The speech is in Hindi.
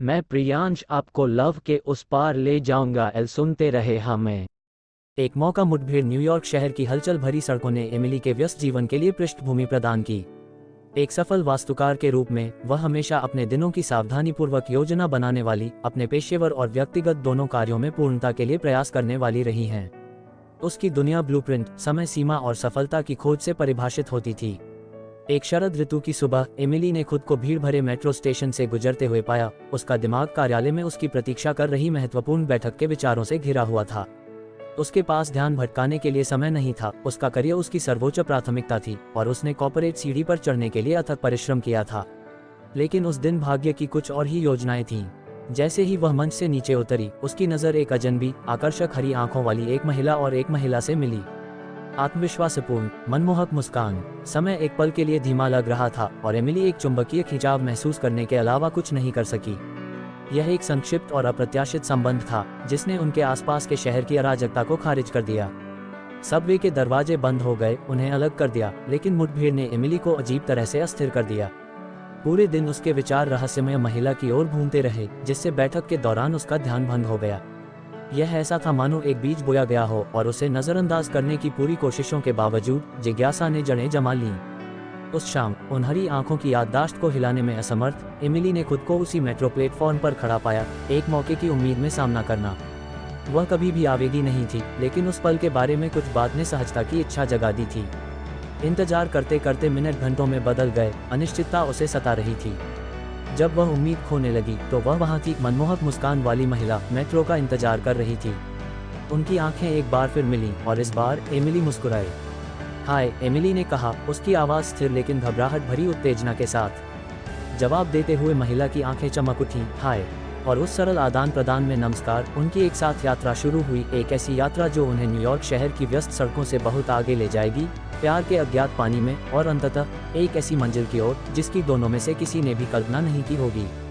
मैं प्रियांश आपको लव के उस पार ले जाऊँगा, एल सुनते रहे हमें एक मौका मुठभेड़ न्यूयॉर्क शहर की हलचल भरी सड़कों ने एमिली के व्यस्त जीवन के लिए पृष्ठभूमि प्रदान की। एक सफल वास्तुकार के रूप में, वह हमेशा अपने दिनों की सावधानीपूर्वक योजना बनाने वाली, अपने पेशेवर और व्यक्तिगत दोनों कार्यों में पूर्णता के लिए प्रयास करने वाली रही हैं। उसकी दुनिया ब्लूप्रिंट, समय सीमा और सफलता की खोज से परिभाषित होती थी। एक शरद ऋतु की सुबह, एमिली ने खुद को भीड़ भरे मेट्रो स्टेशन से गुजरते हुए पाया। उसका दिमाग कार्यालय में उसकी प्रतीक्षा कर रही महत्वपूर्ण बैठक के विचारों से घिरा हुआ था। उसके पास ध्यान भटकाने के लिए समय नहीं था। उसका करियर उसकी सर्वोच्च प्राथमिकता थी और उसने कॉपोरेट सीढ़ी पर चढ़ने के लिए अथक परिश्रम किया था। लेकिन उस दिन भाग्य की कुछ और ही योजनाएँ थीं। जैसे ही वह मंच से नीचे उतरी, उसकी नज़र एक अजनबी, आकर्षक हरी आँखों वाली एक महिला और एक महिला से मिली। आत्मविश्वासपूर्ण, मनमोहक मुस्कान। समय एक पल के लिए धीमा लग रहा था, और एमिली एक चुंबकीय खिंचाव महसूस करने के अलावा कुछ नहीं कर सकी। यह एक संक्षिप्त और अप्रत्याशित संबंध था, जिसने उनके आसपास के शहर की अराजकता को खारिज कर दिया। सबवे के दरवाजे बंद हो गए, उन्हें अलग कर दिया, लेकिन मुठभेड़ ने एमिली को अजीब तरह से अस्थिर कर दिया। पूरे दिन उसके विचार रहस्यमय महिला की ओर घूमते रहे, जिससे बैठक के दौरान उसका ध्यान भंग हो गया। यह ऐसा था मानो एक बीज बोया गया हो और उसे नजरअंदाज करने की पूरी कोशिशों के बावजूद जिज्ञासा ने जड़ें जमा ली। उस शाम उन हरी आँखों की याददाश्त को हिलाने में असमर्थ, इमिली ने खुद को उसी मेट्रो प्लेटफॉर्म पर खड़ा पाया, एक मौके की उम्मीद में सामना करना। वह कभी भी आवेगी नहीं थी, लेकिन उस पल के बारे में कुछ बात ने सहजता की इच्छा जगा दी थी। इंतज़ार करते करते मिनट घंटों में बदल गए, अनिश्चितता उसे सता रही थी। जब वह उम्मीद खोने लगी तो वह वहाँ की मनमोहक मुस्कान वाली महिला मेट्रो का इंतज़ार कर रही थी। उनकी आँखें एक बार फिर मिली और इस बार एमिली मुस्कुराई हाय, एमिली ने कहा, उसकी आवाज़ स्थिर लेकिन घबराहट भरी उत्तेजना के साथ। जवाब देते हुए महिला की आँखें चमक उठी। हाय। और उस सरल आदान प्रदान में नमस्कार, उनकी एक साथ यात्रा शुरू हुई, एक ऐसी यात्रा जो उन्हें न्यूयॉर्क शहर की व्यस्त सड़कों से बहुत आगे ले जाएगी, प्यार के अज्ञात पानी में, और अंततः, एक ऐसी मंजिल की ओर, जिसकी दोनों में से किसी ने भी कल्पना नहीं की होगी।